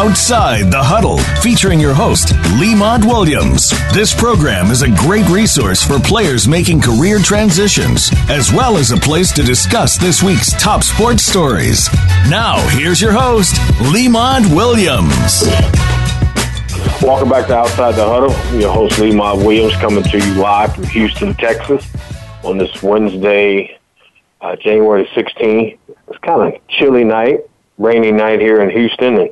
Outside the Huddle, featuring your host, Lemont Williams. This program is a great resource for players making career transitions, as well as a place to discuss this week's top sports stories. Now, here's your host, Lemont Williams. Welcome back to Outside the Huddle. Your host, Lemont Williams, coming to you live from Houston, Texas, on this Wednesday, uh, January 16th. It's kind of chilly night rainy night here in Houston, and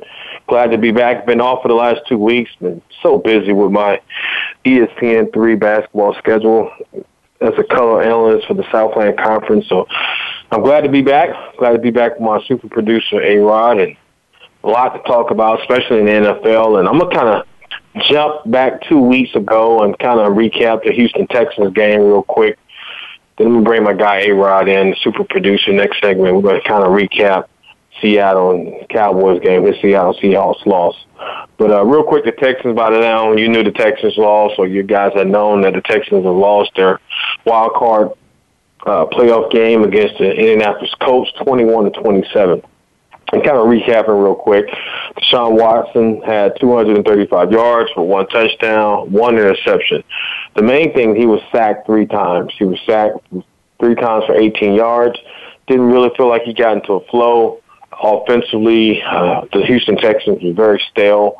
glad to be back. Been off for the last two weeks. Been so busy with my ESPN three basketball schedule as a color analyst for the Southland Conference. So I'm glad to be back. Glad to be back with my super producer A Rod, and a lot to talk about, especially in the NFL. And I'm gonna kind of jump back two weeks ago and kind of recap the Houston Texans game real quick. Then I'm gonna bring my guy A Rod in, super producer. Next segment, we're gonna kind of recap Seattle and Cowboys game. The Seattle Seahawks lost. But uh, real quick, the Texans by the down. You knew the Texans lost, or you guys had known that the Texans have lost their wild card uh, playoff game against the Indianapolis Colts, twenty-one to twenty-seven. And kind of recapping real quick, Deshaun Watson had 235 yards for one touchdown, one interception. The main thing, he was sacked three times. He was sacked three times for 18 yards. Didn't really feel like he got into a flow offensively, uh, the Houston Texans were very stale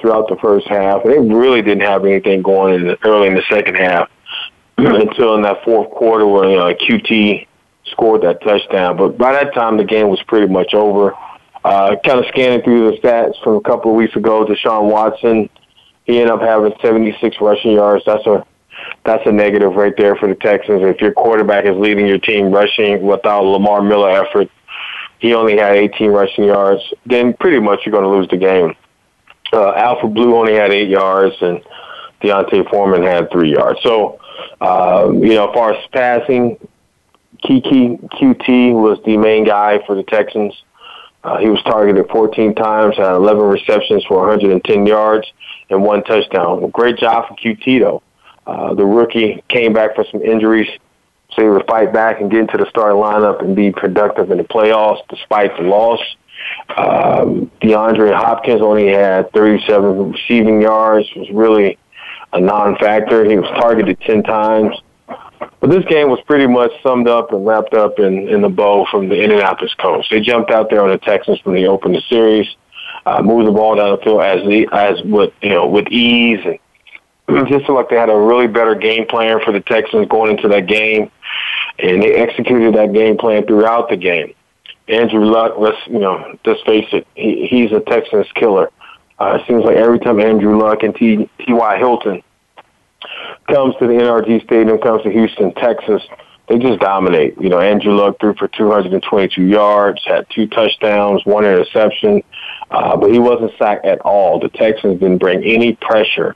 throughout the first half. They really didn't have anything going in the, early in the second half until in that fourth quarter where uh, Coutee scored that touchdown. But by that time, the game was pretty much over. Uh, kind of scanning through the stats from a couple of weeks ago, Deshaun Watson, he ended up having 76 rushing yards. That's a that's a negative right there for the Texans. If your quarterback is leading your team rushing without Lamar Miller effort, he only had 18 rushing yards. Then pretty much you're going to lose the game. Uh, Alfred Blue only had eight yards, and D'Onta Foreman had three yards. So, uh, you know, as far as passing, Keke Coutee was the main guy for the Texans. Uh, he was targeted 14 times, had 11 receptions for 110 yards and one touchdown. Great job for Coutee though. Uh, the rookie came back from some injuries so he would fight back and get into the starting lineup and be productive in the playoffs despite the loss. Um, DeAndre Hopkins only had 37 receiving yards, was really a non-factor. He was targeted 10 times. But this game was pretty much summed up and wrapped up in, in the bow from the Indianapolis Colts. They jumped out there on the Texans when they opened the series, uh, moved the ball down the field as the, as with you know with ease and just feel like they had a really better game plan for the Texans going into that game, and they executed that game plan throughout the game. Andrew Luck, let's you know, let's face it, he, he's a Texans killer. Uh, it seems like every time Andrew Luck and T. T.Y. Hilton comes to the NRG Stadium, comes to Houston, Texas, they just dominate. You know, Andrew Luck threw for 222 yards, had two touchdowns, one interception, uh, but he wasn't sacked at all. The Texans didn't bring any pressure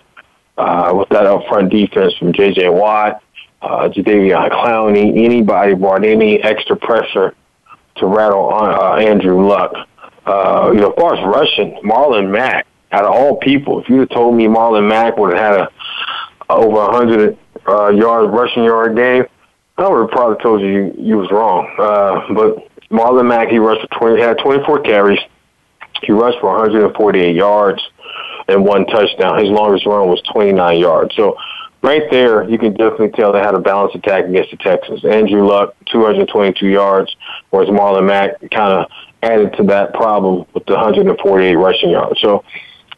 uh, with that up front defense from J.J. Watt, uh, Jadeveon Clowney, anybody brought any extra pressure to rattle on uh, Andrew Luck. Uh, you know, as far as rushing, Marlon Mack, out of all people, if you'd told me Marlon Mack would have had a, a over hundred uh, yard rushing yard game, I would have probably told you you, you was wrong. Uh, but Marlon Mack, he rushed for twenty, had twenty four carries. He rushed for 148 yards and one touchdown. His longest run was 29 yards. So right there, you can definitely tell they had a balanced attack against the Texans. Andrew Luck, 222 yards, whereas Marlon Mack kind of added to that problem with the 148 rushing yards. So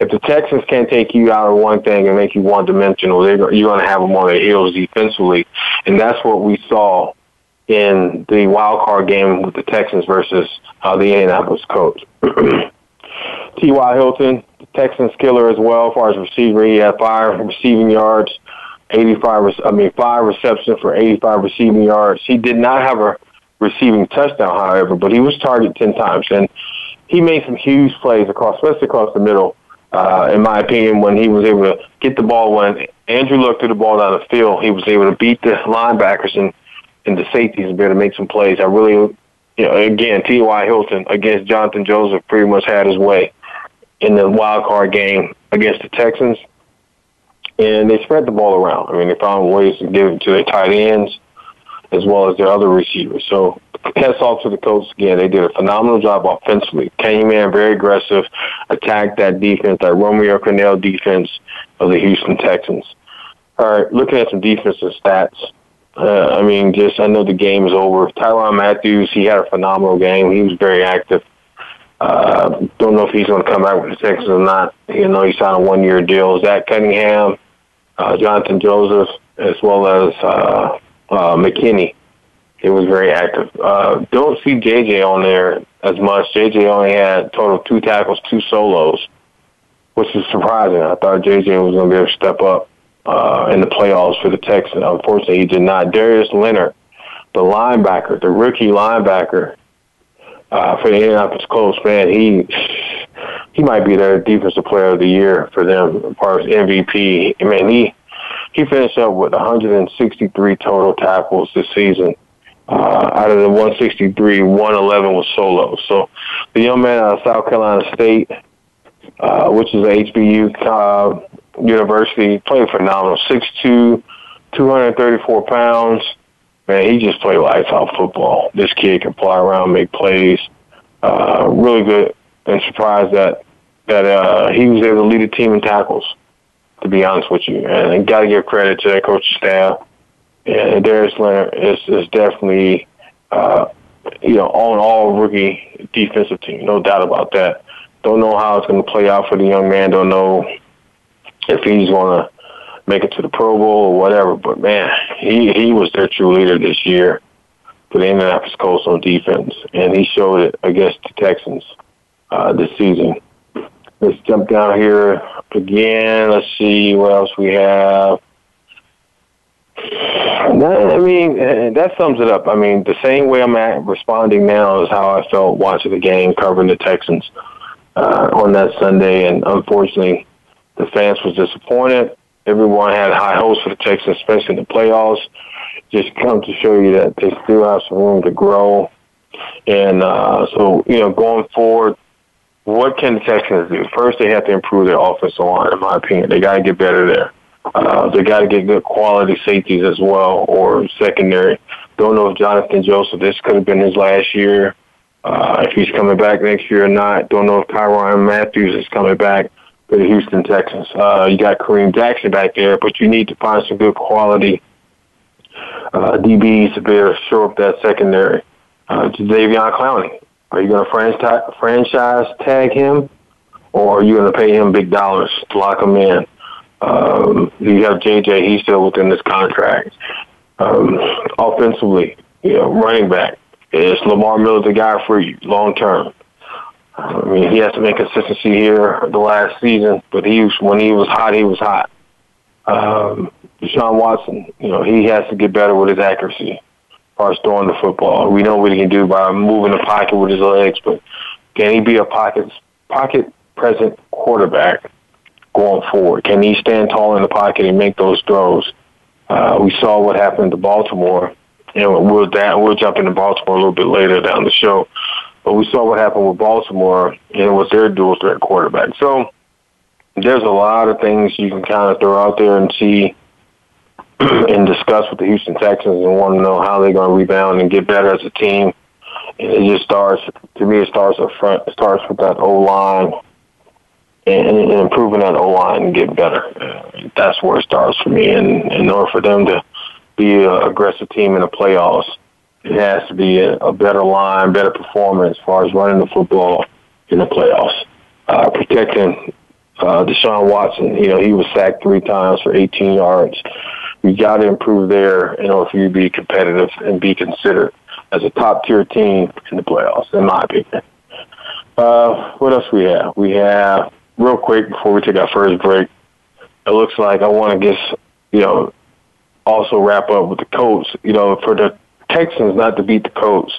if the Texans can't take you out of one thing and make you one dimensional, you're going to have them on their heels defensively. And that's what we saw in the wild card game with the Texans versus uh, the Indianapolis Colts. T.Y. Hilton, the Texans killer as well. As far as receiver, he had five receiving yards, 85. I mean, five receptions for 85 receiving yards. He did not have a receiving touchdown, however, but he was targeted 10 times, and he made some huge plays across, especially across the middle. Uh, in my opinion, when he was able to get the ball when Andrew looked through the ball down the field, he was able to beat the linebackers and and the safeties and be able to make some plays. I really, you know, again, T.Y. Hilton against Jonathan Joseph pretty much had his way in the wild card game against the Texans, and they spread the ball around. I mean, they found ways to give it to their tight ends as well as their other receivers. So hats off to the coach again. They did a phenomenal job offensively. Came in very aggressive, attacked that defense, that Romeo Crennel defense of the Houston Texans. All right, looking at some defensive stats. Uh, I mean, just I know the game is over. Tyrann Mathieu, he had a phenomenal game. He was very active. Uh, don't know if he's going to come back with the Texans or not. You know, he signed a one-year deal. Zach Cunningham, uh, Jonathan Joseph, as well as uh, uh, McKinney. It was very active. Uh, don't see JJ on there as much. JJ only had total two tackles, two solos, which is surprising. I thought JJ was going to be able to step up uh, in the playoffs for the Texans. Unfortunately, he did not. Darius Leonard, the linebacker, the rookie linebacker uh, for the Indianapolis Colts, man, he he might be their defensive player of the year for them as far as MVP. I mean, he he finished up with 163 total tackles this season. Uh, out of the 163, 111 was solo. So the young man out of South Carolina State, uh, which is a HBCU uh, university, played phenomenal. 6'2", 234 pounds. Man, he just played lights out football. This kid can fly around, make plays. Uh, really good, and surprised that that uh, he was able to lead a team in tackles. To be honest with you, and got to give credit to that coaching staff. And Darius Leonard is is definitely, uh, you know, in all rookie defensive team, no doubt about that. Don't know how it's going to play out for the young man. Don't know if he's going to make it to the Pro Bowl or whatever. But man, he he was their true leader this year for the Indianapolis Colts on defense, and he showed it against the Texans uh, this season. Let's jump down here again. Let's see what else we have. I mean, that sums it up. I mean, the same way I'm at responding now is how I felt watching the game, covering the Texans uh, on that Sunday, and unfortunately, the fans was disappointed. Everyone had high hopes for the Texans, especially in the playoffs. Just come to show you that they still have some room to grow. And uh, so, you know, going forward, what can the Texans do? First, they have to improve their offensive line, in my opinion. They got to get better there. Uh, they got to get good quality safeties as well, or secondary. Don't know if Jonathan Joseph, this could have been his last year. Uh, if he's coming back next year or not. Don't know if Tyrann Mathieu is coming back for the Houston Texans. Uh, you got Kareem Jackson back there, but you need to find some good quality uh, DBs to be able to shore up that secondary. Uh, Davion Clowney, are you going to franchise, franchise tag him, or are you going to pay him big dollars to lock him in? Um, you have JJ; he's still within this contract. Um, offensively, you know, running back is Lamar Miller the guy for you long term? I mean, he has to make consistency here the last season, but he was, when he was hot, he was hot. Um, Deshaun Watson, you know, he has to get better with his accuracy as far as throwing the football. We know what he can do by moving the pocket with his legs, but can he be a pocket pocket present quarterback going forward? Can he stand tall in the pocket and make those throws? Uh, we saw what happened to Baltimore, and we'll, that, we'll jump into Baltimore a little bit later down the show. But we saw what happened with Baltimore, and it was their dual threat quarterback. So there's a lot of things you can kind of throw out there and see and discuss with the Houston Texans and want to know how they're going to rebound and get better as a team. And it just starts, to me, it starts up front. It starts with that O line and, and improving that O line and getting better. That's where it starts for me. And in order for them to be an aggressive team in the playoffs, it has to be a, a better line, better performance as far as running the football in the playoffs. Uh, protecting uh, Deshaun Watson, you know, he was sacked three times for 18 yards. You got to improve there in order for you to be competitive and be considered as a top tier team in the playoffs, in my opinion. Uh, what else we have? We have real quick before we take our first break. It looks like I want to just, you know, also wrap up with the Colts. You know, for the Texans not to beat the Colts,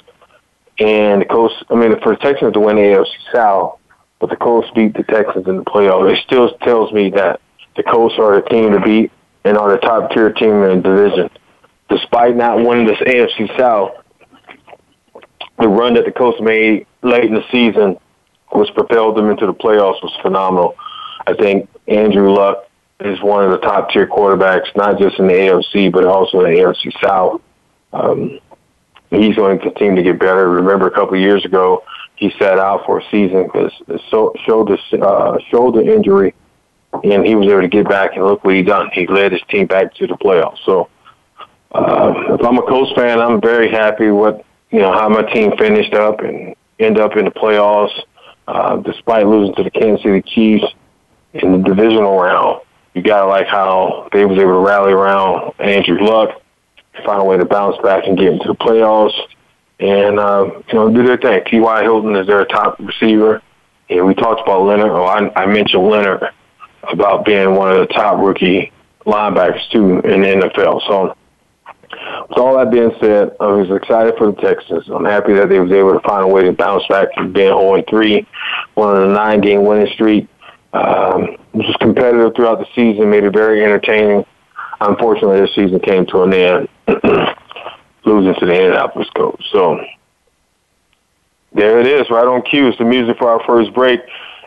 and the Colts. I mean, for the Texans to win the AFC South, but the Colts beat the Texans in the playoffs. It still tells me that the Colts are the team to beat and are the top tier team in the division. Despite not winning this AFC South, the run that the Colts made late in the season, which propelled them into the playoffs, was phenomenal. I think Andrew Luck is one of the top tier quarterbacks, not just in the AFC, but also in the AFC South. Um, he's going to continue to get better. Remember, a couple of years ago, he sat out for a season because shoulder uh, shoulder injury, and he was able to get back and look what he done. He led his team back to the playoffs. So, uh, if I'm a Colts fan, I'm very happy with you know how my team finished up and end up in the playoffs, uh, despite losing to the Kansas City Chiefs in the divisional round. You gotta like how they was able to rally around Andrew Luck, find a way to bounce back and get into the playoffs and uh, you know do their thing. T.Y. Hilton is their top receiver. And we talked about Leonard. Oh, I, I mentioned Leonard about being one of the top rookie linebackers too in the NFL. So, with all that being said, I was excited for the Texans. I'm happy that they was able to find a way to bounce back from being 0 3, one of the nine game winning streak. Um, it was competitive throughout the season, made it very entertaining. Unfortunately, this season came to an end. losing to the Indianapolis Colts. So there it is, right on cue. It's the music for our first break.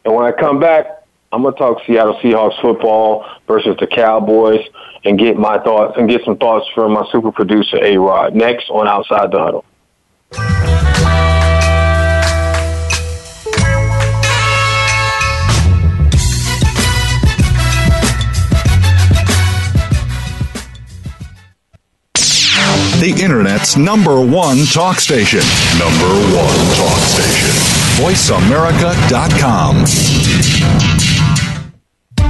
And when I come back, I'm gonna talk Seattle Seahawks football versus the Cowboys and get my thoughts and get some thoughts from my super producer A Rod next on Outside the Huddle. The Internet's number one talk station. Number one talk station. VoiceAmerica.com.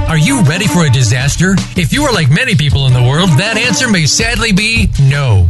Are you ready for a disaster? If you are like many people in the world, that answer may sadly be no.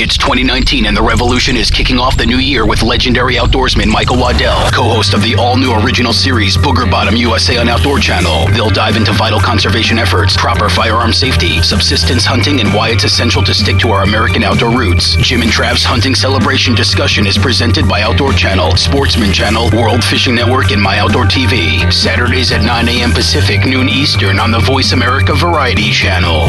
It's 2019 and the revolution is kicking off the new year with legendary outdoorsman Michael Waddell, co-host of the all-new original series Booger Bottom USA on Outdoor Channel. They'll dive into vital conservation efforts, proper firearm safety, subsistence hunting, and why it's essential to stick to our American outdoor roots. Jim and Trav's hunting celebration discussion is presented by Outdoor Channel, Sportsman Channel, World Fishing Network, and My Outdoor TV. Saturdays at 9 a.m. Pacific, noon Eastern on the Voice America Variety Channel.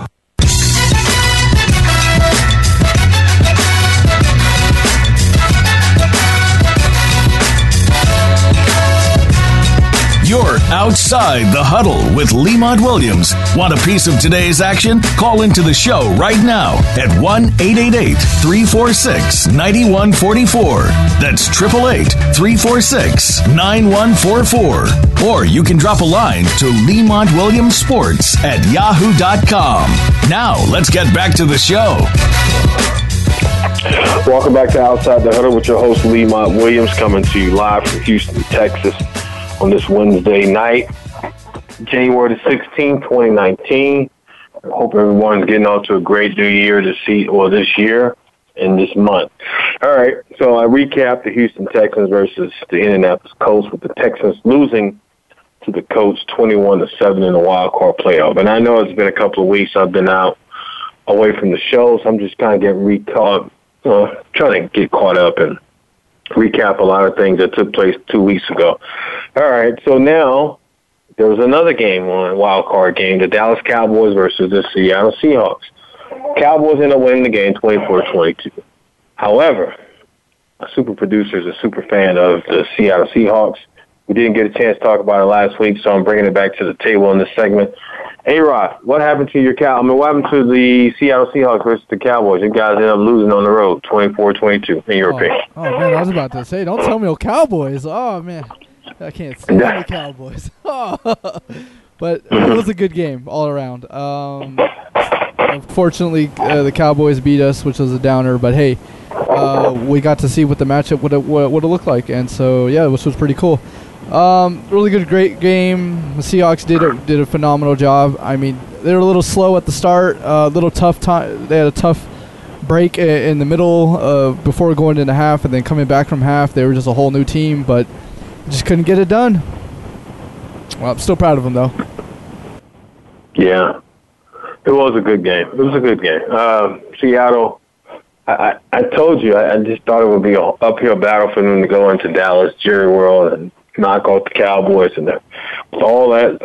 You're outside the huddle with Lemont Williams. Want a piece of today's action? Call into the show right now at 1 888 346 9144. That's 888 346 9144. Or you can drop a line to Lemont Williams Sports at yahoo.com. Now, let's get back to the show. Welcome back to Outside the Huddle with your host, Lemont Williams, coming to you live from Houston, Texas on this Wednesday night, January the 16th, 2019. I hope everyone's getting off to a great new year to see, or this year and this month. All right, so I recap the Houston Texans versus the Indianapolis Colts with the Texans losing to the Colts 21 to 7 in the wild card playoff. And I know it's been a couple of weeks I've been out away from the show, so I'm just kind of getting recaught, uh, trying to get caught up and recap a lot of things that took place two weeks ago. All right, so now there was another game on wild card game, the Dallas Cowboys versus the Seattle Seahawks. Cowboys ended up winning the game 24-22. However, a super producer is a super fan of the Seattle Seahawks. We didn't get a chance to talk about it last week, so I'm bringing it back to the table in this segment. A Rod, what happened to your cow? I mean, what happened to the Seattle Seahawks versus the Cowboys? You guys ended up losing on the road, 24-22, in your oh, opinion. Oh man, I was about to say, don't tell me no Cowboys. Oh man, I can't stand the Cowboys. but it was a good game all around. Um, unfortunately, uh, the Cowboys beat us, which was a downer. But hey, uh, we got to see what the matchup would what would look like, and so yeah, which was pretty cool. Um, really good, great game. The Seahawks did a, did a phenomenal job. I mean, they were a little slow at the start, a uh, little tough time. They had a tough break in the middle uh, before going into half, and then coming back from half, they were just a whole new team, but just couldn't get it done. Well, I'm still proud of them though. Yeah, it was a good game. It was a good game. Uh, Seattle. I, I, I told you I, I just thought it would be an uphill battle for them to go into Dallas, Jerry World, and knock off the Cowboys, and that, with all that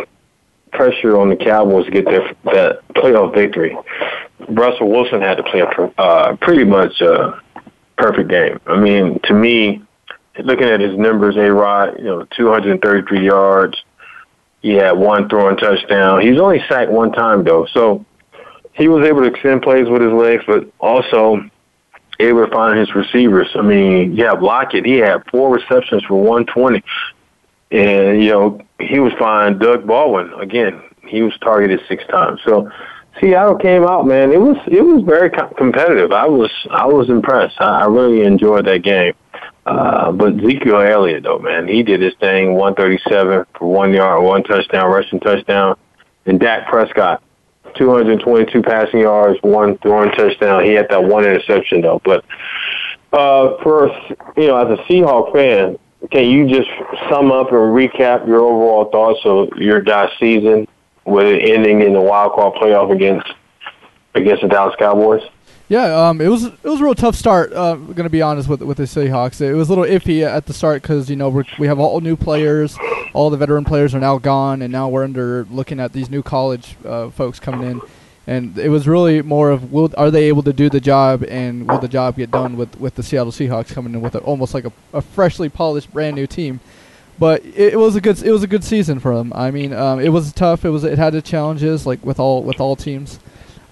pressure on the Cowboys to get their that playoff victory, Russell Wilson had to play a uh, pretty much uh, perfect game. I mean, to me, looking at his numbers, a rod, you know, 233 yards. He had one throwing touchdown. He's only sacked one time though, so he was able to extend plays with his legs, but also able to find his receivers. I mean, yeah, Lockett, he had four receptions for 120. And, you know, he was fine. Doug Baldwin, again, he was targeted six times. So Seattle came out, man. It was it was very competitive. I was I was impressed. I, I really enjoyed that game. Uh, but Ezekiel Elliott, though, man, he did his thing. 137 for one yard, one touchdown, rushing touchdown. And Dak Prescott, 222 passing yards, one throwing touchdown. He had that one interception, though. But uh, for you know, as a Seahawk fan, can you just sum up and recap your overall thoughts of your guys' season with it ending in the wild card playoff against against the Dallas Cowboys? Yeah, um, it was it was a real tough start. Uh, gonna be honest with with the Seahawks. It was a little iffy at the start because you know we we have all new players, all the veteran players are now gone, and now we're under looking at these new college uh, folks coming in and it was really more of will are they able to do the job and will the job get done with with the Seattle Seahawks coming in with a, almost like a, a freshly polished brand new team. But it, it, was a good it was a good season for them. I mean, um, it was tough. It was it had its challenges like with all with all teams.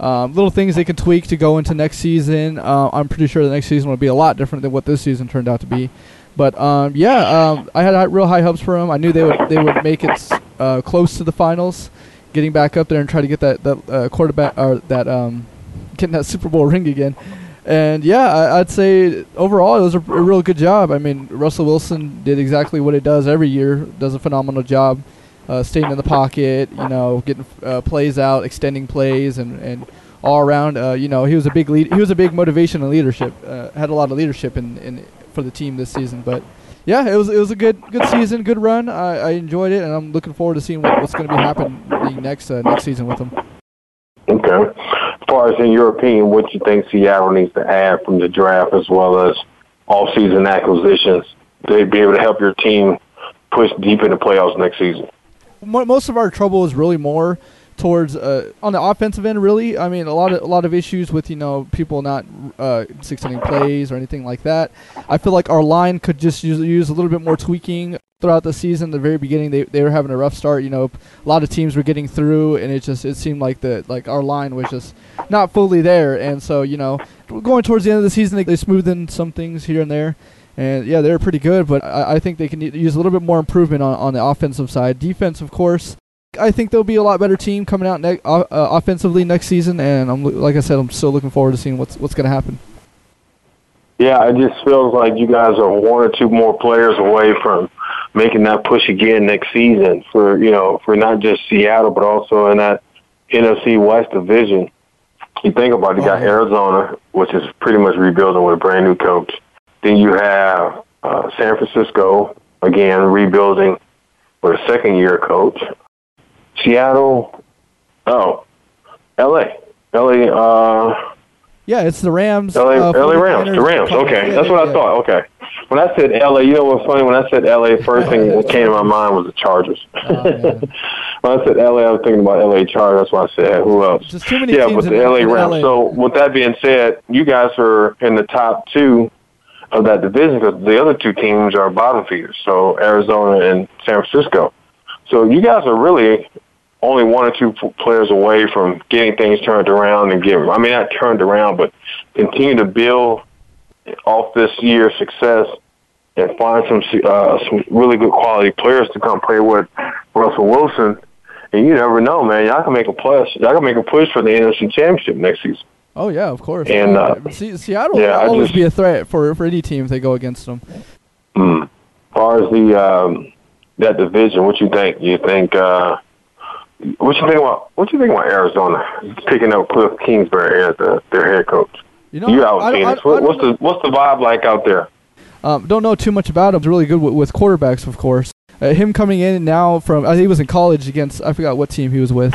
Um, little things they can tweak to go into next season. Uh, I'm pretty sure the next season will be a lot different than what this season turned out to be. But um, yeah, um, I had real high hopes for them. I knew they would they would make it uh, close to the finals getting back up there and try to get that that uh, quarterback or that um, getting that Super Bowl ring again. And yeah, I, would say overall it was a, a, real good job. I mean, Russell Wilson did exactly what he does every year. Does a phenomenal job, uh, staying in the pocket. You know, getting uh, plays out, extending plays, and and all around. Uh, you know, he was a big lead. He was a big motivation and leadership. Uh, had a lot of leadership in, in for the team this season. But yeah, it was it was a good good season, good run. I, I enjoyed it, and I'm looking forward to seeing what, what's going to be happening next uh, next season with them. Okay. As far as in your opinion, what you think Seattle needs to add from the draft as well as off-season acquisitions to be able to help your team push deep into the playoffs next season? Most of our trouble is really more towards uh, on the offensive end. Really, I mean, a lot of a lot of issues with you know people not uh, plays or anything like that. I feel like our line could just use, use a little bit more tweaking throughout the season. The very beginning, they they were having a rough start. You know, a lot of teams were getting through, and it just it seemed like the like our line was just not fully there. And so you know, going towards the end of the season, they, they smoothed in some things here and there. And yeah, they're pretty good, but I, I think they can use a little bit more improvement on, on the offensive side. Defense, of course, I think they'll be a lot better team coming out ne- uh, offensively next season, and I'm like I said, I'm still looking forward to seeing what's what's going to happen. Yeah, it just feels like you guys are one or two more players away from making that push again next season for you know for not just Seattle but also in that NFC West division. You think about it, you got Arizona, which is pretty much rebuilding with a brand new coach. Then you have uh, San Francisco again rebuilding with a second year coach. Seattle. Oh, L.A. L.A. Uh, yeah, it's the Rams. L.A. Uh, LA Rams. The Rams. Okay, that's what I thought. Okay. When I said L.A., you know what's funny? When I said L.A., first thing that came to my mind was the Chargers. Oh, when I said L.A., I was thinking about L.A. Chargers. That's why I said who else? Just too many yeah, but the L.A. Rams. LA. So with that being said, you guys are in the top two of that division because the other two teams are bottom feeders. So Arizona and San Francisco. So you guys are really only one or two players away from getting things turned around and get. I mean, not turned around, but continue to build off this year's success and find some uh, some really good quality players to come play with Russell Wilson. And you never know, man. Y'all can make a push. Y'all can make a push for the NFC Championship next season. Oh yeah, of course. And uh, Seattle yeah, will always just, be a threat for for any team if they go against them. Mm, as far as the um, that division, what you think? You think uh, what you think about what you think about Arizona picking up Cliff Kingsbury as the, their head coach? You know, you out I. I, I, what's the what's the vibe like out there? Um, don't know too much about him. He's really good with, with quarterbacks, of course. Uh, him coming in now from I think he was in college against I forgot what team he was with,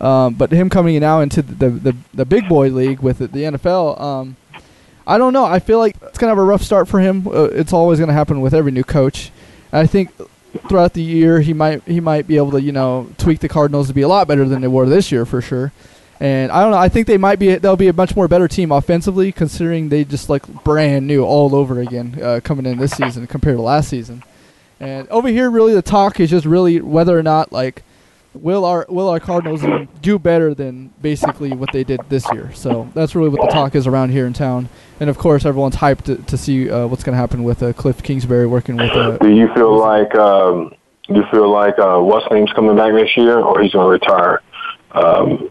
um, but him coming in now into the the, the big boy league with the, the NFL. Um, I don't know. I feel like it's gonna have a rough start for him. Uh, it's always gonna happen with every new coach. I think throughout the year he might he might be able to you know tweak the Cardinals to be a lot better than they were this year for sure. And I don't know. I think they might be. They'll be a much more better team offensively, considering they just like brand new all over again uh, coming in this season compared to last season. And over here, really, the talk is just really whether or not like will our will our Cardinals do better than basically what they did this year. So that's really what the talk is around here in town. And of course, everyone's hyped to, to see uh, what's going to happen with uh, Cliff Kingsbury working with. Uh, do you feel like um, do you feel like uh, what's name's coming back next year, or he's going to retire? Um,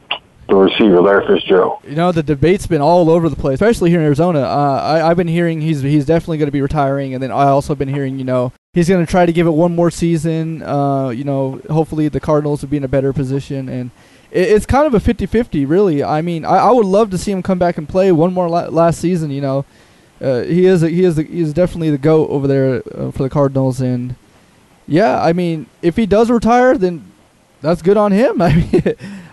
the receiver, Larry Fitzgerald. You know, the debate's been all over the place, especially here in Arizona. Uh, I, I've been hearing he's he's definitely going to be retiring, and then I also been hearing, you know, he's going to try to give it one more season. Uh, you know, hopefully the Cardinals will be in a better position, and it, it's kind of a 50-50, really. I mean, I, I would love to see him come back and play one more la- last season. You know, uh, he is a, he is a, he is definitely the goat over there uh, for the Cardinals, and yeah, I mean, if he does retire, then that's good on him. I mean,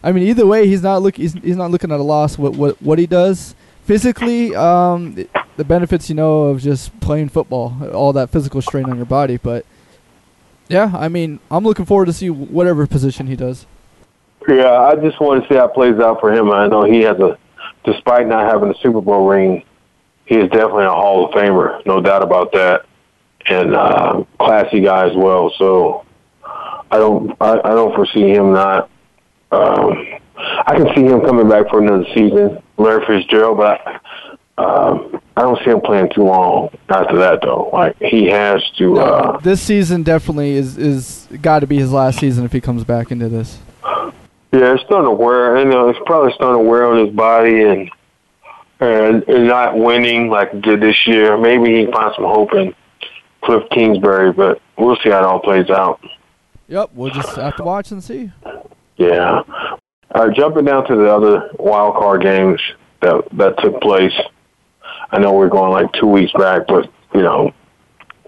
I mean, either way, he's not look he's, he's not looking at a loss. What what what he does physically, um, the benefits you know of just playing football, all that physical strain on your body. But yeah, I mean, I'm looking forward to see whatever position he does. Yeah, I just want to see how it plays out for him. I know he has a, despite not having a Super Bowl ring, he is definitely a Hall of Famer, no doubt about that, and uh, classy guy as well. So I don't I, I don't foresee him not. Um, I can see him coming back for another season, Larry Fitzgerald, but I, um, I don't see him playing too long after that though. Like he has to. Uh, this season definitely is is got to be his last season if he comes back into this. Yeah, it's starting to wear. You know, it's probably starting to wear on his body and and, and not winning like he did this year. Maybe he finds some hope in Cliff Kingsbury, but we'll see how it all plays out. Yep, we'll just have to watch and see. Yeah. All right, jumping down to the other wild card games that that took place. I know we're going like two weeks back, but you know,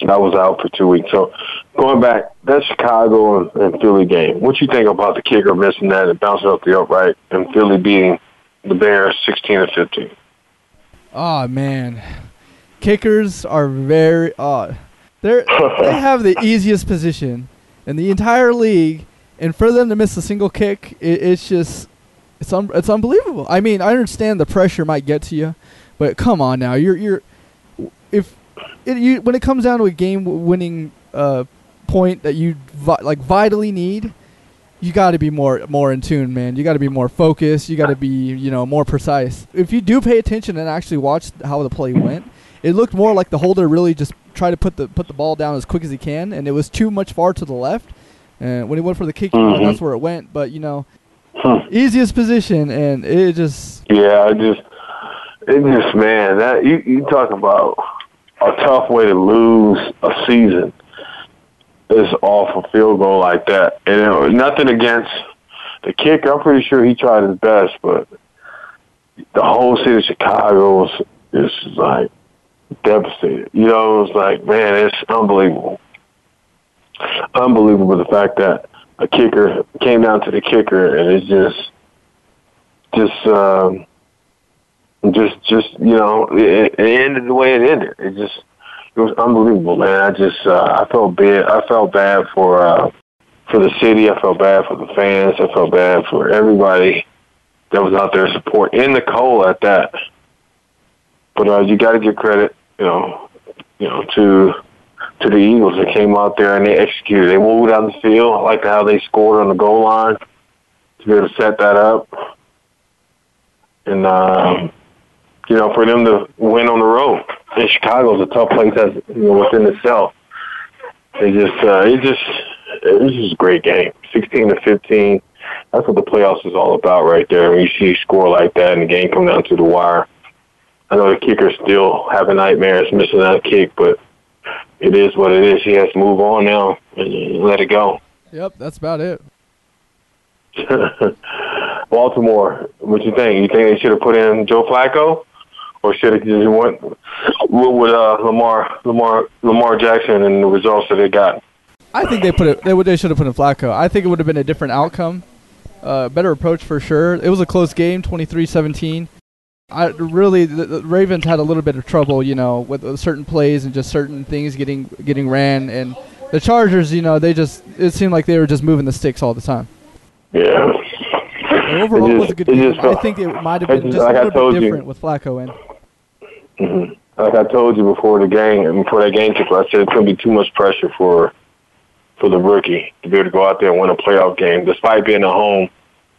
I was out for two weeks. So going back, that Chicago and, and Philly game. What you think about the kicker missing that and bouncing off the upright and Philly beating the Bears sixteen to fifteen? Oh man, kickers are very uh, they they have the easiest position in the entire league, and for them to miss a single kick, it, it's just it's un- it's unbelievable. I mean, I understand the pressure might get to you, but come on now, you're you're if it, you when it comes down to a game-winning uh, point that you vi- like vitally need, you got to be more more in tune, man. You got to be more focused. You got to be you know more precise. If you do pay attention and actually watch how the play went, it looked more like the holder really just tried to put the put the ball down as quick as he can, and it was too much far to the left. And when he went for the kick, mm-hmm. that's where it went. But you know, huh. easiest position, and it just yeah, I just it just man, that you you talk about a tough way to lose a season is off a field goal like that, and it was nothing against the kick. I'm pretty sure he tried his best, but the whole city of Chicago was just like devastated. You know, it was like, man, it's unbelievable. Unbelievable the fact that a kicker came down to the kicker and it's just, just, um, just, just, you know, it, it ended the way it ended. It just, it was unbelievable, man. I just, uh, I felt bad. I felt bad for, uh, for the city. I felt bad for the fans. I felt bad for everybody that was out there supporting in the cold at that. But uh, you got to give credit you know, you know, to to the Eagles. They came out there and they executed. They moved down the field. I like how they scored on the goal line. to be able to set that up, and um, you know, for them to win on the road. And Chicago is a tough place as you know within itself. They just uh, it just it was just a great game, sixteen to fifteen. That's what the playoffs is all about, right there. When you see a score like that and the game come down to the wire. I know the kicker still having nightmares missing that kick, but it is what it is. He has to move on now and let it go. Yep, that's about it. Baltimore, what you think? You think they should have put in Joe Flacco, or should have just went with uh, Lamar, Lamar, Lamar Jackson, and the results that they got? I think they put it. They would. They should have put in Flacco. I think it would have been a different outcome, uh, better approach for sure. It was a close game, 23-17. I really the, the Ravens had a little bit of trouble, you know, with certain plays and just certain things getting getting ran, and the Chargers, you know, they just it seemed like they were just moving the sticks all the time. Yeah. And overall, it, just, was a good game. I think it might have been just, just like a little bit different you. with Flacco in. Mm-hmm. Like I told you before the game, and before that game took place, I said it's going to be too much pressure for for the rookie to be able to go out there and win a playoff game, despite being at home.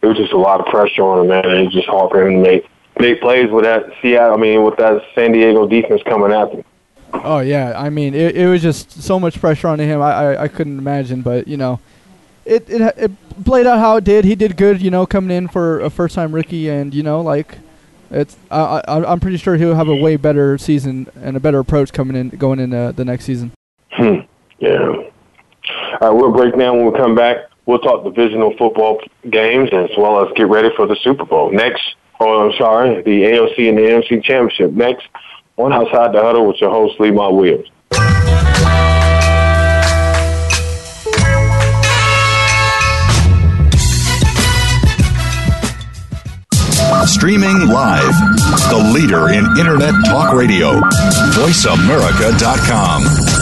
It was just a lot of pressure on him, man. And it's just hard for him to make make plays with that Seattle. I mean, with that San Diego defense coming at him. Oh yeah, I mean, it, it was just so much pressure on him. I, I, I couldn't imagine, but you know, it, it it played out how it did. He did good, you know, coming in for a first time rookie, and you know, like it's I, I I'm pretty sure he'll have a way better season and a better approach coming in going into the next season. Hmm. Yeah. All right, we'll break down when we come back. We'll talk divisional football games as well as get ready for the Super Bowl next. Oh, I'm sorry, the AFC and the NFC Championship next on Outside the Huddle with your host Ma Williams. Streaming live. The leader in Internet talk radio. VoiceAmerica.com.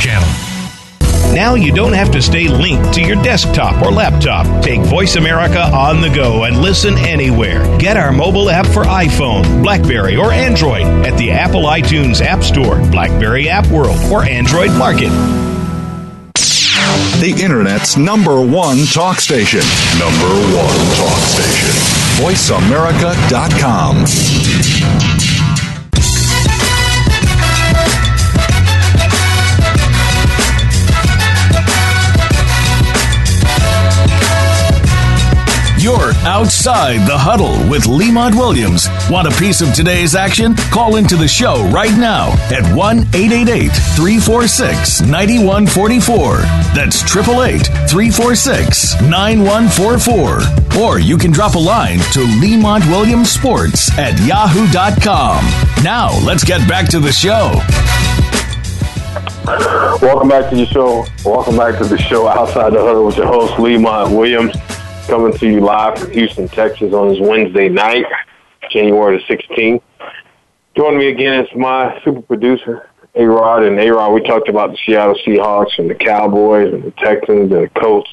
Channel. Now you don't have to stay linked to your desktop or laptop. Take Voice America on the go and listen anywhere. Get our mobile app for iPhone, Blackberry, or Android at the Apple iTunes App Store, Blackberry App World, or Android Market. The Internet's number one talk station. Number one talk station. VoiceAmerica.com. You're outside the huddle with Lemont Williams. Want a piece of today's action? Call into the show right now at 1 888 346 9144. That's 888 346 9144. Or you can drop a line to Lemont Williams Sports at yahoo.com. Now, let's get back to the show. Welcome back to the show. Welcome back to the show Outside the Huddle with your host, Lemont Williams coming to you live from Houston, Texas on this Wednesday night, January the 16th. Joining me again is my super producer, A-Rod. And A-Rod, we talked about the Seattle Seahawks and the Cowboys and the Texans and the Colts.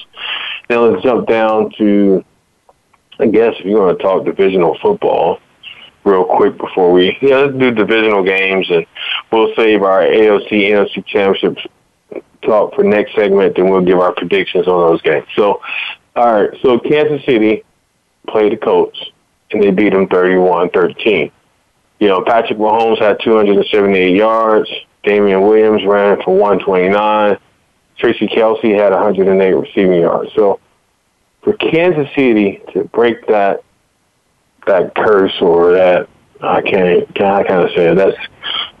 Now let's jump down to, I guess, if you want to talk divisional football real quick before we, yeah, let's do divisional games and we'll save our AFC, NFC championships talk for next segment, then we'll give our predictions on those games. So all right, so Kansas City played the Colts, and they beat them 31-13. You know, Patrick Mahomes had 278 yards. Damien Williams ran for 129. Travis Kelce had 108 receiving yards. So for Kansas City to break that that curse or that I can't can I kind of say it, that's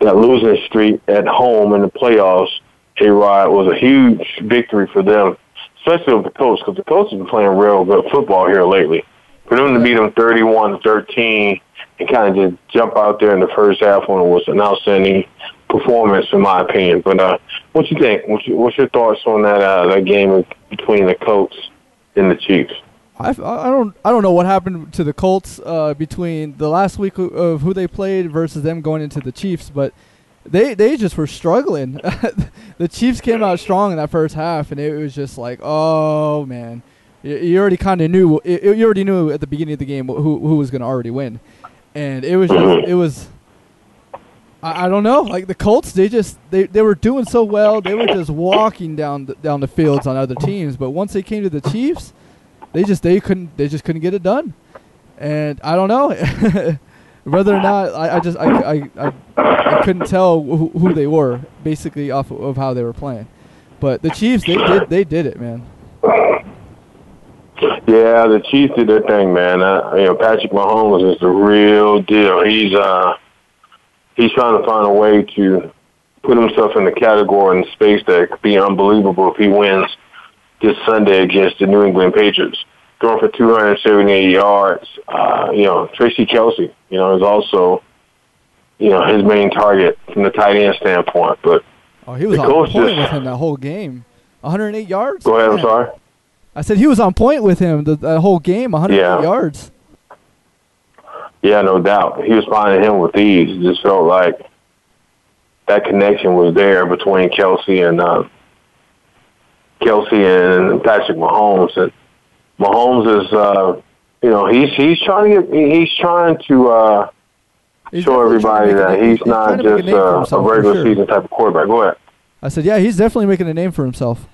that losing streak at home in the playoffs. A Rod was a huge victory for them, especially with the coach because the coach has been playing real good football here lately. For them to beat them 31 to 13 and kind of just jump out there in the first half when it was an outstanding performance, in my opinion. But uh, what you think? What's your, what's your thoughts on that uh, that game between the Colts and the Chiefs? I, I don't I don't know what happened to the Colts uh, between the last week of who they played versus them going into the Chiefs, but they they just were struggling. the Chiefs came out strong in that first half, and it was just like, oh man, you, you already kind of knew you already knew at the beginning of the game who who was going to already win, and it was just it was. I, I don't know. Like the Colts, they just they, they were doing so well. They were just walking down the, down the fields on other teams. But once they came to the Chiefs, they just they couldn't they just couldn't get it done. And I don't know whether or not I, I just I, I, I, I couldn't tell who, who they were basically off of, how they were playing. But the Chiefs they did they did it, man. Yeah, the Chiefs did their thing, man. Uh, you know, Patrick Mahomes is the real deal. He's uh he's trying to find a way to put himself in the category and space that could be unbelievable if he wins this Sunday against the New England Patriots. Throwing for 278 yards. Uh, you know, Travis Kelce, you know, is also, you know, his main target from the tight end standpoint. But oh, he was on point just, with him that whole game. 108 yards. Go ahead. Man. I'm sorry. I said he was on point with him the, the whole game. 108 yeah. yards. Yeah, no doubt. He was finding him with ease. It just felt like that connection was there between Kelce and uh, Kelce and Patrick Mahomes. And Mahomes is, uh, you know, he's he's trying to get, he's trying to uh, he's show everybody that he's, he's not just uh, a regular sure. season type of quarterback. Go ahead. I said, yeah, he's definitely making a name for himself.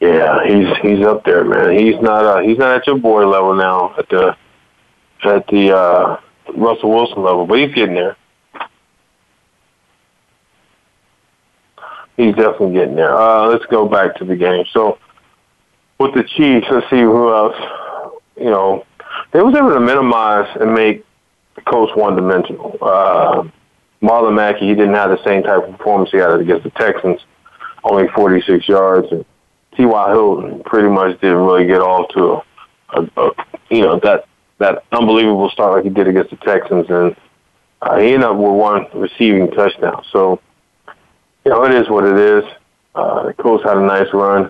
Yeah, he's he's up there, man. He's not uh, he's not at your boy level now at the at the uh, Russell Wilson level, but he's getting there. He's definitely getting there. Uh, let's go back to the game. So with the Chiefs, let's see who else. You know, they was able to minimize and make the Colts one dimensional. Uh, Marlon Mackey, he didn't have the same type of performance he had against the Texans, only 46 yards. And T.Y. Hilton pretty much didn't really get off to a, a, a you know that that unbelievable start like he did against the Texans, and uh, he ended up with one receiving touchdown. So, you know, it is what it is. Uh, the Colts had a nice run,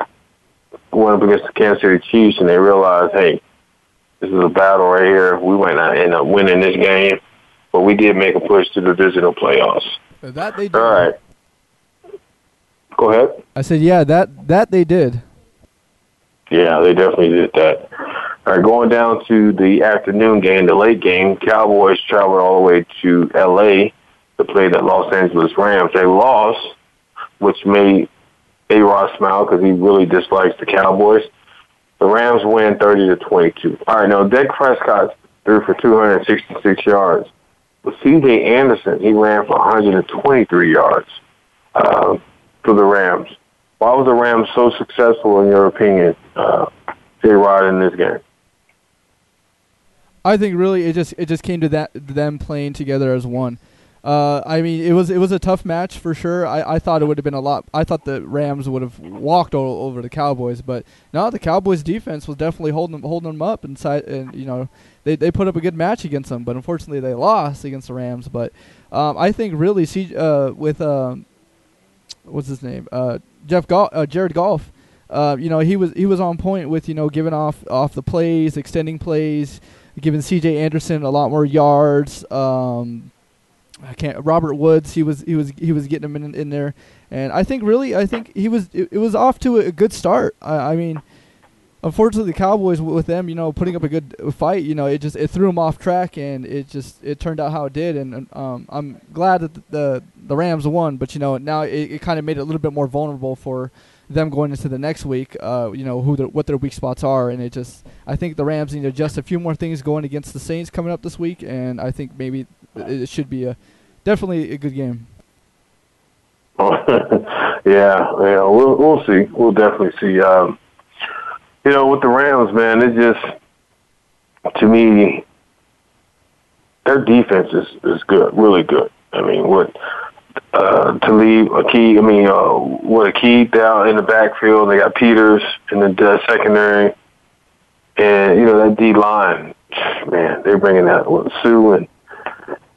went up against the Kansas City Chiefs, and they realized, hey, this is a battle right here. We might not end up winning this game, but we did make a push to the divisional playoffs. That they did. All right. Go ahead. I said, yeah, that that they did. Yeah, they definitely did that. All right, going down to the afternoon game, the late game, Cowboys traveled all the way to L.A. to play the Los Angeles Rams. They lost, which made A-Rod smile because he really dislikes the Cowboys. The Rams win 30 to 22. All right, now Dak Prescott threw for 266 yards. But C.J. Anderson, he ran for 123 yards uh, for the Rams. Why was the Rams so successful, in your opinion, uh, J-Rod, in this game? I think really it just it just came to that them playing together as one. Uh, I mean, it was it was a tough match for sure. I, I thought it would have been a lot. I thought the Rams would have walked all over the Cowboys, but no, the Cowboys defense was definitely holding them holding them up inside, and you know they they put up a good match against them. But unfortunately, they lost against the Rams. But um, I think really see uh, with um, what's his name uh, Jeff Go- uh, Jared Goff. Uh, you know he was he was on point with you know giving off off the plays, extending plays giving C.J. Anderson a lot more yards. Um, I can't. Robert Woods, he was he was he was getting him in, in there, and I think really I think he was it, it was off to a, good start. I, I, mean, unfortunately the Cowboys with them, you know, putting up a good fight, you know, it just it threw them off track, and it just it turned out how it did, and um, I'm glad that the, the, the Rams won, but you know now it, it kind of made it a little bit more vulnerable for them going into the next week, uh, you know, who what their weak spots are, and it just I think the Rams need to adjust a few more things going against the Saints coming up this week, and I think maybe it should be a definitely a good game. yeah, yeah, we'll we'll see. We'll definitely see. Um, you know, with the Rams, man, it just to me, their defense is is good, really good. I mean, what uh, to leave a key. I mean, uh, what a key down in the backfield. They got Peters in the uh, secondary, and you know that D line. Man, they're bringing that with Suh and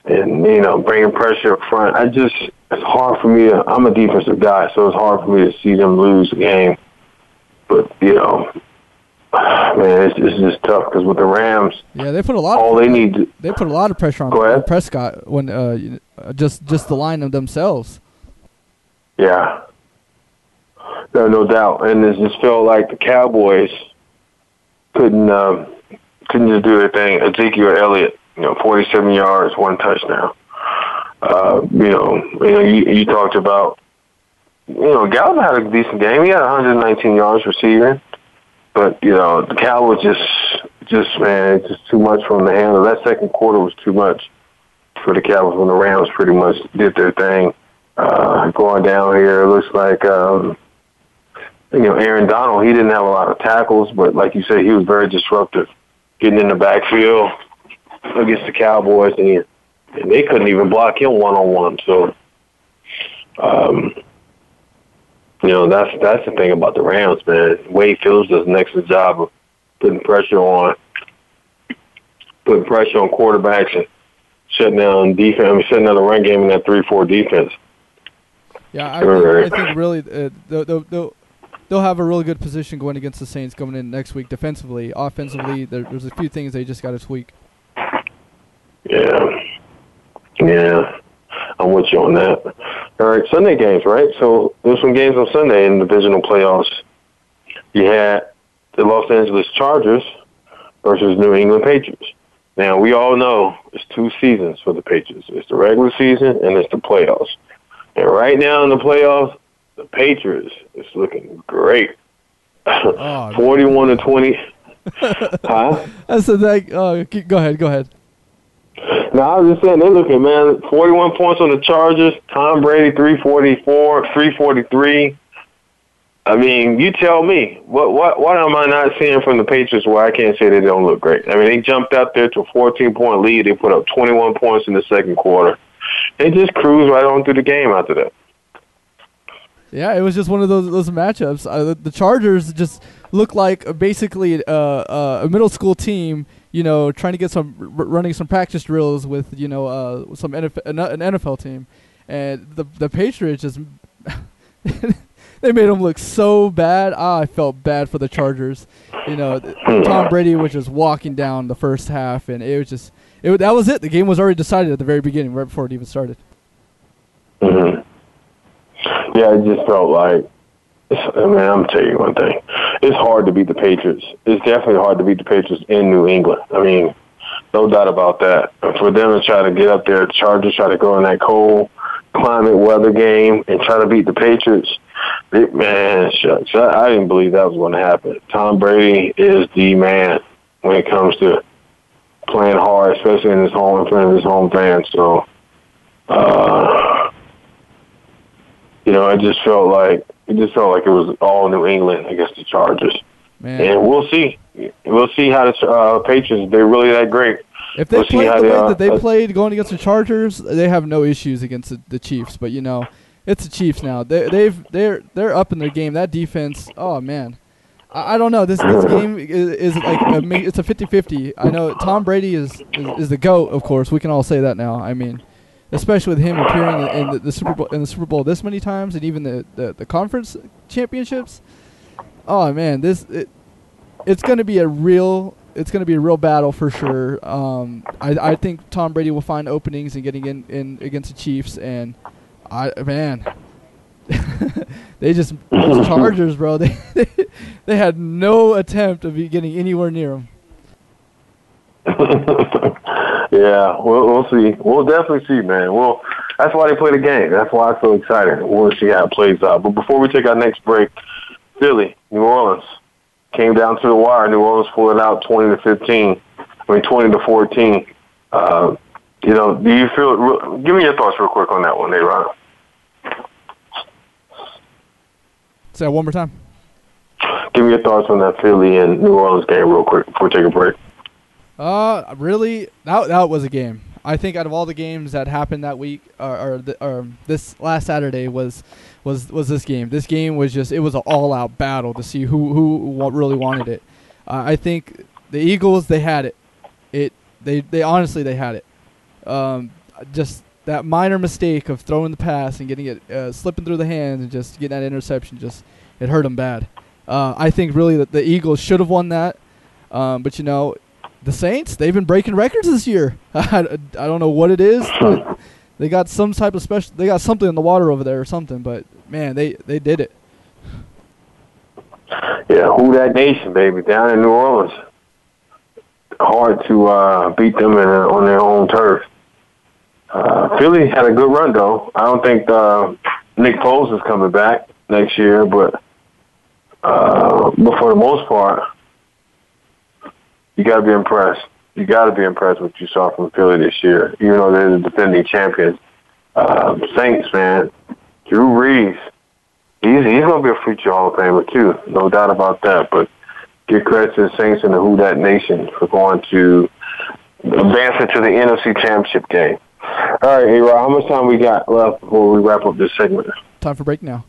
and you know bringing pressure up front. I just it's hard for me. To, I'm a defensive guy, so it's hard for me to see them lose the game. But you know, man, it's, it's just tough because with the Rams, yeah, they put a lot. All of, they need, to, they put a lot of pressure on, on Prescott when uh, just just the line of themselves. Yeah, no, no doubt, and it just felt like the Cowboys couldn't um, couldn't just do their thing. Ezekiel Elliott, you know, 47 yards, one touchdown. Uh, you know, you know, you, you talked about, you know, Gallup had a decent game. He had 119 yards receiving, but you know, the Cowboys just, just man, just too much them to handle. That second quarter was too much for the Cowboys when the Rams pretty much did their thing. Uh, going down here, it looks like, um, you know, Aaron Donald, he didn't have a lot of tackles, but like you said, he was very disruptive, getting in the backfield against the Cowboys, and, and they couldn't even block him one on one. So, um, you know, that's that's the thing about the Rams, man. Wade Phillips does an excellent job of putting pressure on, putting pressure on quarterbacks and shutting down defense. I mean, shutting down the run game in that three-four defense. Yeah, I, think, I think really uh, they'll, they'll, they'll have a really good position going against the Saints coming in next week defensively. Offensively, there, there's a few things they just got to tweak. Yeah. Yeah. I'm with you on that. All right, Sunday games, right? So there's some games on Sunday in the divisional playoffs. You had the Los Angeles Chargers versus New England Patriots. Now we all know it's two seasons for the Patriots. It's the regular season and it's the playoffs. And right now in the playoffs, the Patriots is looking great. Oh, Forty-one to twenty. huh? I said that. Uh, go ahead. Go ahead. No, I was just saying they're looking, man. Forty-one points on the Chargers. Tom Brady, three forty-four, three forty-three. I mean, you tell me what what what am I not seeing from the Patriots where I can't say they don't look great? I mean, they jumped out there to a 14 point lead. They put up 21 points in the second quarter. They just cruised right on through the game after that. Yeah, it was just one of those those matchups. Uh, the Chargers just look like basically uh, uh, a middle school team, you know, trying to get some r- running some practice drills with you know uh, some NFL, an NFL team, and the the Patriots just they made them look so bad. Ah, I felt bad for the Chargers. You know, Tom Brady was just walking down the first half, and it was just it that was it. The game was already decided at the very beginning, right before it even started. Mm-hmm. Yeah, it just felt like. I mean, I'm gonna tell you one thing. It's hard to beat the Patriots. It's definitely hard to beat the Patriots in New England. I mean, no doubt about that. For them to try to get up there, the Chargers try to go in that cold climate weather game and try to beat the Patriots. It, man, shucks, I, I didn't believe that was going to happen. Tom Brady is the man when it comes to playing hard, especially in his home in front of his home fans. So, uh, you know, it just felt like it just felt like it was all New England against the Chargers. Man. And we'll see. We'll see how the uh, Patriots. They're really that great. If they we'll played the way uh, that they uh, played going against the Chargers, they have no issues against the, the Chiefs. But you know, it's the Chiefs now. They, they've they're they're up in their game. That defense. Oh man. I, I don't know. This this game is, is like a, it's a 50-50. I know Tom Brady is, is is the goat. Of course, we can all say that now. I mean, especially with him appearing in, in the, the, Super Bowl in the Super Bowl this many times, and even the, the, the conference championships. Oh man, this it, it's going to be a real it's going to be a real battle for sure. Um, I I think Tom Brady will find openings and getting in, in against the Chiefs, and I man. they just those Chargers, bro. They, they they had no attempt of getting anywhere near them. Yeah, we'll, we'll see. We'll definitely see, man. Well, that's why they play the game. That's why I'm so excited. We'll see how it plays out. But before we take our next break, Philly, New Orleans came down to the wire. New Orleans pulled it out 20 to 15. I mean, 20 to 14. Uh, you know, do you feel? Give me your thoughts real quick on that one, Aaron. Say that one more time. Give me your thoughts on that Philly and New Orleans game real quick before we take a break. Uh, really, that that was a game. I think out of all the games that happened that week, or, or, the, or this last Saturday was was was this game. This game was just it was an all out battle to see who who really wanted it. Uh, I think the Eagles they had it. It they they honestly they had it. Um, just that minor mistake of throwing the pass and getting it uh, slipping through the hands and just getting that interception just it hurt them bad. Uh, I think really that the Eagles should have won that, um, but you know the Saints, they've been breaking records this year. I, I don't know what it is. but they got some type of special. They got something in the water over there or something. But man, they they did it. Yeah, who that nation, baby, down in New Orleans. Hard to uh, beat them in, on their own turf. Uh, Philly had a good run though. I don't think uh, Nick Foles is coming back next year, but uh, but for the most part, you got to be impressed. You got to be impressed with what you saw from Philly this year, even though they're the defending champions. Uh, Saints, man, Drew Brees, he's he's going to be a future Hall of Famer too, no doubt about that. But give credit to the Saints and the Who That Nation for going to advance into the NFC Championship game. All right, Rob, how much time we got left before we wrap up this segment? Time for break now.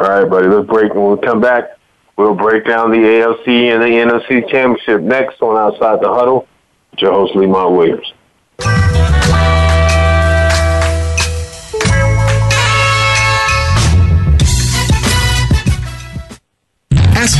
All right, buddy, let's break. and we'll come back, We'll break down the AFC and the NFC championship next on Outside the Huddle your host, Lemont Williams.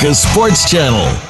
America's Sports Channel.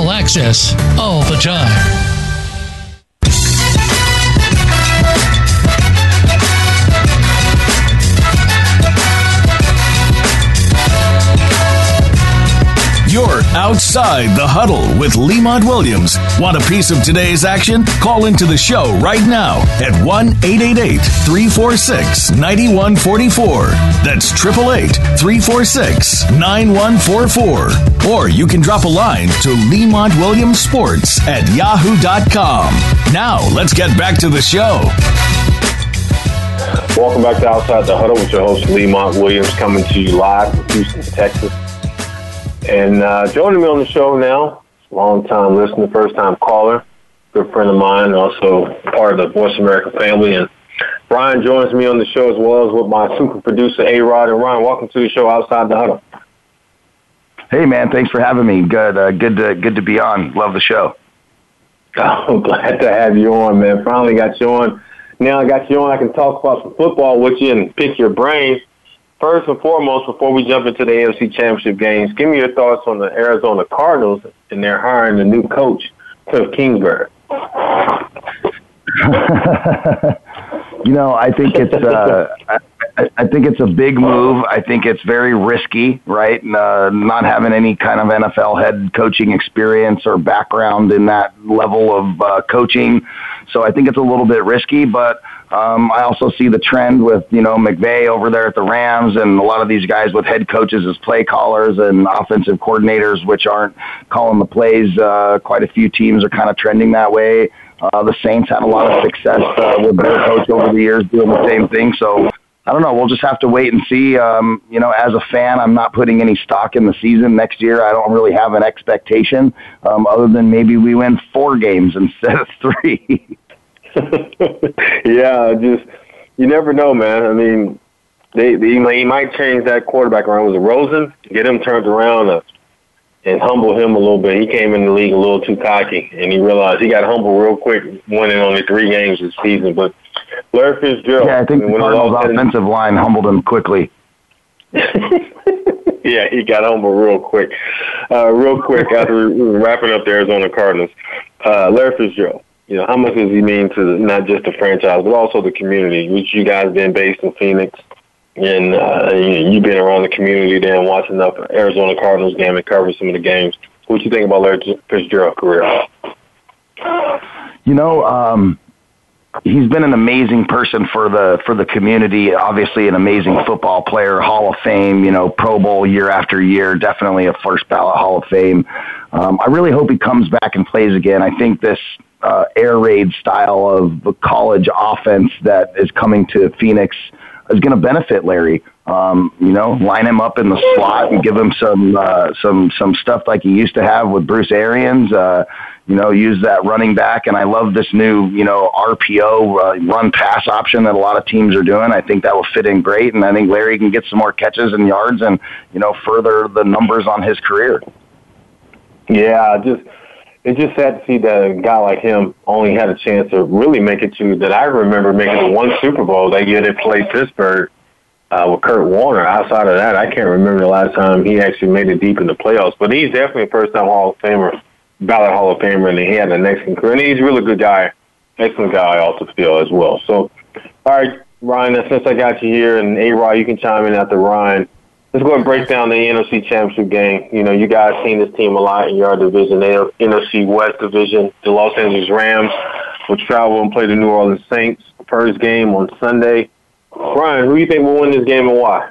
access all the time. Outside the huddle with Lemont Williams. Want a piece of today's action? Call into the show right now at 1 888 346 9144. That's 888 346 9144. Or you can drop a line to Lemont Williams Sports at yahoo.com. Now, let's get back to the show. Welcome back to Outside the Huddle with your host, Lemont Williams, coming to you live from Houston, Texas. And uh, joining me on the show now, long time listener, first time caller, good friend of mine, also part of the Voice America family. And Brian joins me on the show as well as with my super producer, A Rod. And Ryan, welcome to the show Outside the Huddle. Hey man, thanks for having me. Good, uh, good to good to be on. Love the show. I'm glad to have you on, man. Finally got you on. Now I got you on. I can talk about some football with you and pick your brain. First and foremost, before we jump into the AFC Championship games, give me your thoughts on the Arizona Cardinals and they're hiring the new coach, Cliff Kingsbury. you know, I think it's uh, I, I think it's a big move. I think it's very risky, right? Uh, not having any kind of NFL head coaching experience or background in that level of uh, coaching, so I think it's a little bit risky. But um, I also see the trend with you know McVay over there at the Rams, and a lot of these guys with head coaches as play callers and offensive coordinators, which aren't calling the plays. Uh, quite a few teams are kind of trending that way. Uh, the Saints had a lot of success uh, with their coach over the years doing the same thing. So I don't know. We'll just have to wait and see. Um, you know, as a fan, I'm not putting any stock in the season next year. I don't really have an expectation um, other than maybe we win four games instead of three. yeah, just you never know, man. I mean, they, they he might change that quarterback around. Was it Rosen? Get him turned around. Uh, and humble him a little bit. He came in the league a little too cocky, and he realized he got humble real quick, winning only three games this season. But Larry Fitzgerald, yeah, I think I mean, the Cardinals' offensive line humbled him quickly. yeah, he got humble real quick. Uh, real quick after wrapping up the Arizona Cardinals, uh, Larry Fitzgerald. You know, how much does he mean to not just the franchise, but also the community, which you guys been based in Phoenix? and uh, you've been around the community there and watching the Arizona Cardinals game and covering some of the games. What you think about Larry Fitzgerald's career? You know, um, he's been an amazing person for the for the community. Obviously, an amazing football player, Hall of Fame. You know, Pro Bowl year after year. Definitely a first ballot Hall of Fame. Um, I really hope he comes back and plays again. I think this uh, air raid style of college offense that is coming to Phoenix is going to benefit Larry. Um, you know, line him up in the slot and give him some uh, some some stuff like he used to have with Bruce Arians. Uh, you know, use that running back, and I love this new you know RPO uh, run pass option that a lot of teams are doing. I think that will fit in great, and I think Larry can get some more catches and yards, and you know, further the numbers on his career. Yeah, just it's just sad to see that a guy like him only had a chance to really make it to that I remember making the one Super Bowl that year they played Pittsburgh uh, with Kurt Warner. Outside of that, I can't remember the last time he actually made it deep in the playoffs. But he's definitely a first time Hall of Famer, ballot Hall of Famer, and he had an excellent career. And he's a really good guy, excellent guy off the field as well. So, all right, Ryan, since I got you here, and A Rod, you can chime in after Ryan. Let's go and break down the NFC Championship game. You know, you guys seen this team a lot in your division, the NFC West division. The Los Angeles Rams will travel and play the New Orleans Saints. First game on Sunday. Brian, who do you think will win this game and why?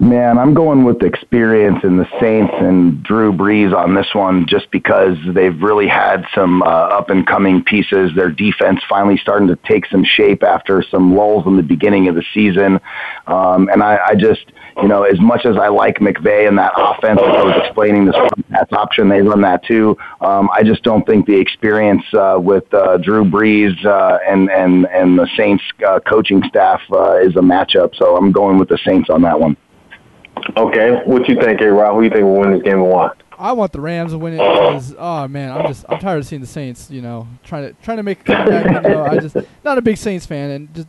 Man, I'm going with experience in the Saints and Drew Brees on this one just because they've really had some uh, up and coming pieces. Their defense finally starting to take some shape after some lulls in the beginning of the season. Um, and I, I just, you know, as much as I like McVay and that offense, like I was explaining this pass option, they run that too. Um, I just don't think the experience uh, with uh, Drew Brees uh, and and and the Saints uh, coaching staff uh, is a matchup. So I'm going with the Saints on that one. Okay, what you think, A. Rod? Who do you think will win this game and why? I want the Rams to win it because oh man, I'm just I'm tired of seeing the Saints. You know, trying to trying to make a comeback. You know, I just not a big Saints fan, and just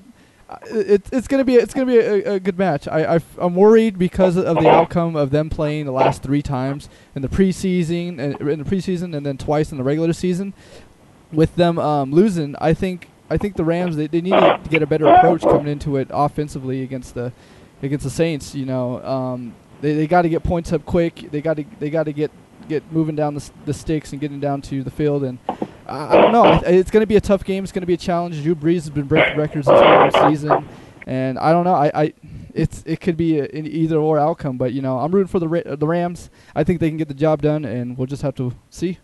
it's it's gonna be it's gonna be a, a good match. I, I am worried because of the outcome of them playing the last three times in the preseason and in the preseason and then twice in the regular season. With them um, losing, I think I think the Rams they, they need to get a better approach coming into it offensively against the against the Saints. You know, um, they they got to get points up quick. They got to they got to get get moving down the, the sticks and getting down to the field. And I don't know. It's going to be a tough game. It's going to be a challenge. Drew Brees has been breaking records this whole season, and I don't know. I, I it's it could be a, an either or outcome. But you know, I'm rooting for the Ra- the Rams. I think they can get the job done, and we'll just have to see.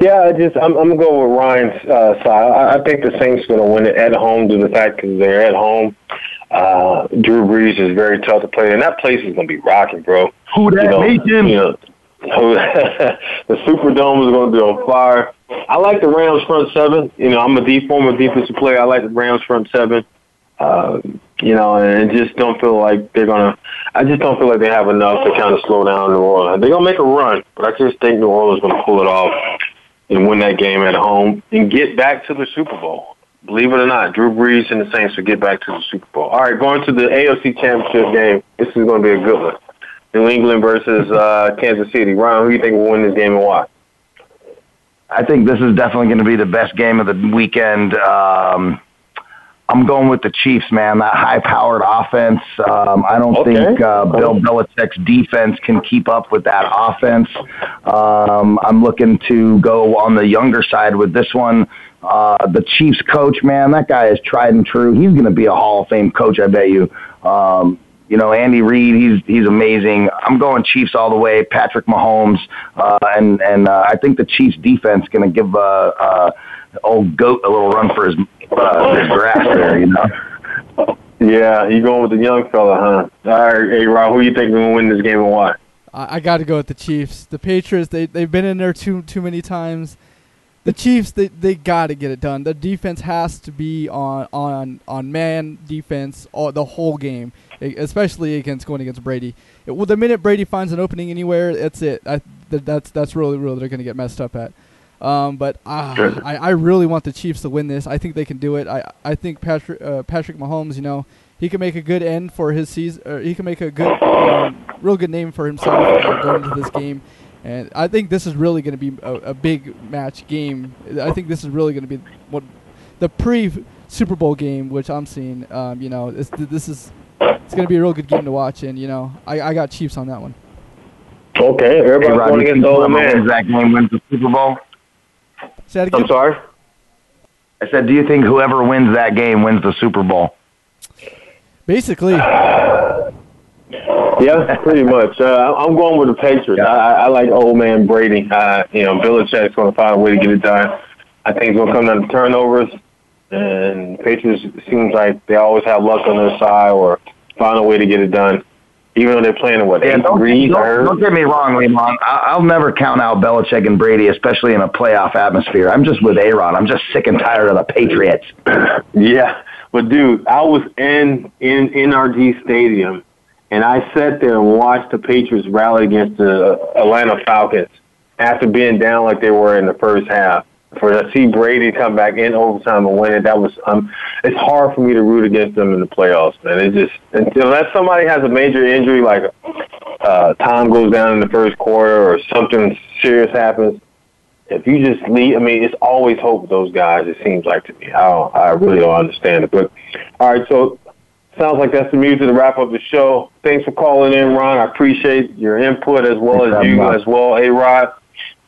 Yeah, I just I'm I'm gonna go with Ryan's uh, side. I, I think the Saints gonna win it at home due to the fact because they're at home. Uh, Drew Brees is very tough to play, and that place is gonna be rocking, bro. Who that you know, Nation? You know, the Superdome is going to be on fire. I like the Rams front seven. You know, I'm a deep former defensive player. I like the Rams front seven. Uh, you know, and just don't feel like they're gonna. I just don't feel like they have enough to kind of slow down New Orleans. They're gonna make a run, but I just think New Orleans is gonna pull it off and win that game at home and get back to the Super Bowl. believe it or not, Drew Brees and the Saints will get back to the Super Bowl. All right, going to the AFC Championship game. This is going to be a good one. New England versus uh, Kansas City. Ryan, who do you think will win this game and why? I think this is definitely going to be the best game of the weekend. Um, I'm going with the Chiefs, man. That high-powered offense. Um, I don't okay. think uh, Bill Belichick's defense can keep up with that offense. Um, I'm looking to go on the younger side with this one. Uh, the Chiefs coach, man, that guy is tried and true. He's going to be a Hall of Fame coach, I bet you. Um, you know, Andy Reid, he's he's amazing. I'm going Chiefs all the way. Patrick Mahomes, uh, and and uh, I think the Chiefs defense going to give uh, uh, old goat a little run for his uh, his grass there. You know. Yeah, you going with the young fella, huh? All right, hey Rob, who you think will win this game and why? I, I got to go with the Chiefs. The Patriots, they they've been in there too too many times the Chiefs they they got to get it done. The defense has to be on on on man defense all, the whole game, especially against going against Brady. It, well, the minute Brady finds an opening anywhere, that's it. I, th- that's that's really really they're going to get messed up at. Um, but uh, sure. I, I really want the Chiefs to win this. I think they can do it. I I think Patrick uh, Patrick Mahomes, you know, he can make a good end for his season. Or he can make a good, um, real good name for himself going into this game. And I think this is really going to be a, a, big match game. I think this is really going to be what the pre Super Bowl game, which I'm seeing. Um, you know, this, this is it's going to be a real good game to watch, and you know, I, I got Chiefs on that one. Okay, everybody's hey, going against the old man. That game wins the Super Bowl. Say again. I'm sorry. I said, do you think whoever wins that game wins the Super Bowl? Basically. Yeah, pretty much. Uh, I'm going with the Patriots. Yeah. I, I like old man Brady. Uh, you know, Belichick's going to find a way to get it done. I think it's going to come down to turnovers, and Patriots seems like they always have luck on their side or find a way to get it done. Even though they're playing what yeah, eight don't, degrees. Don't, don't get me wrong, Lemon. I'll never count out Belichick and Brady, especially in a playoff atmosphere. I'm just with Aaron. I'm just sick and tired of the Patriots. yeah, but dude, I was in in NRG Stadium and I sat there and watched the Patriots rally against the Atlanta Falcons after being down like they were in the first half. For to see Brady come back in overtime and win it, that was um, it's hard for me to root against them in the playoffs, man. It just unless somebody has a major injury, like uh, time goes down in the first quarter or something serious happens. If you just leave, I mean, it's always hope with those guys. It seems like to me. I don't, I really don't understand it. But all right, so Sounds like that's the music to wrap up the show. Thanks for calling in, Ron. I appreciate your input as well Thanks as you much. as well. A Rod,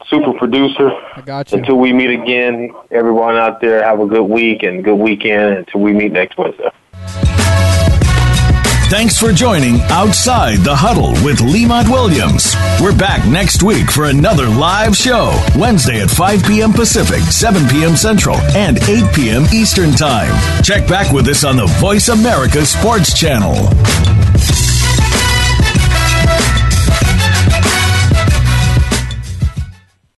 super producer. I got you. Until we meet again, everyone out there, have a good week and good weekend until we meet next Wednesday. Thanks for joining Outside the Huddle with Lemont Williams. We're back next week for another live show, Wednesday at 5 p.m. Pacific, 7 p.m. Central, and 8 p.m. Eastern Time. Check back with us on the Voice America Sports Channel.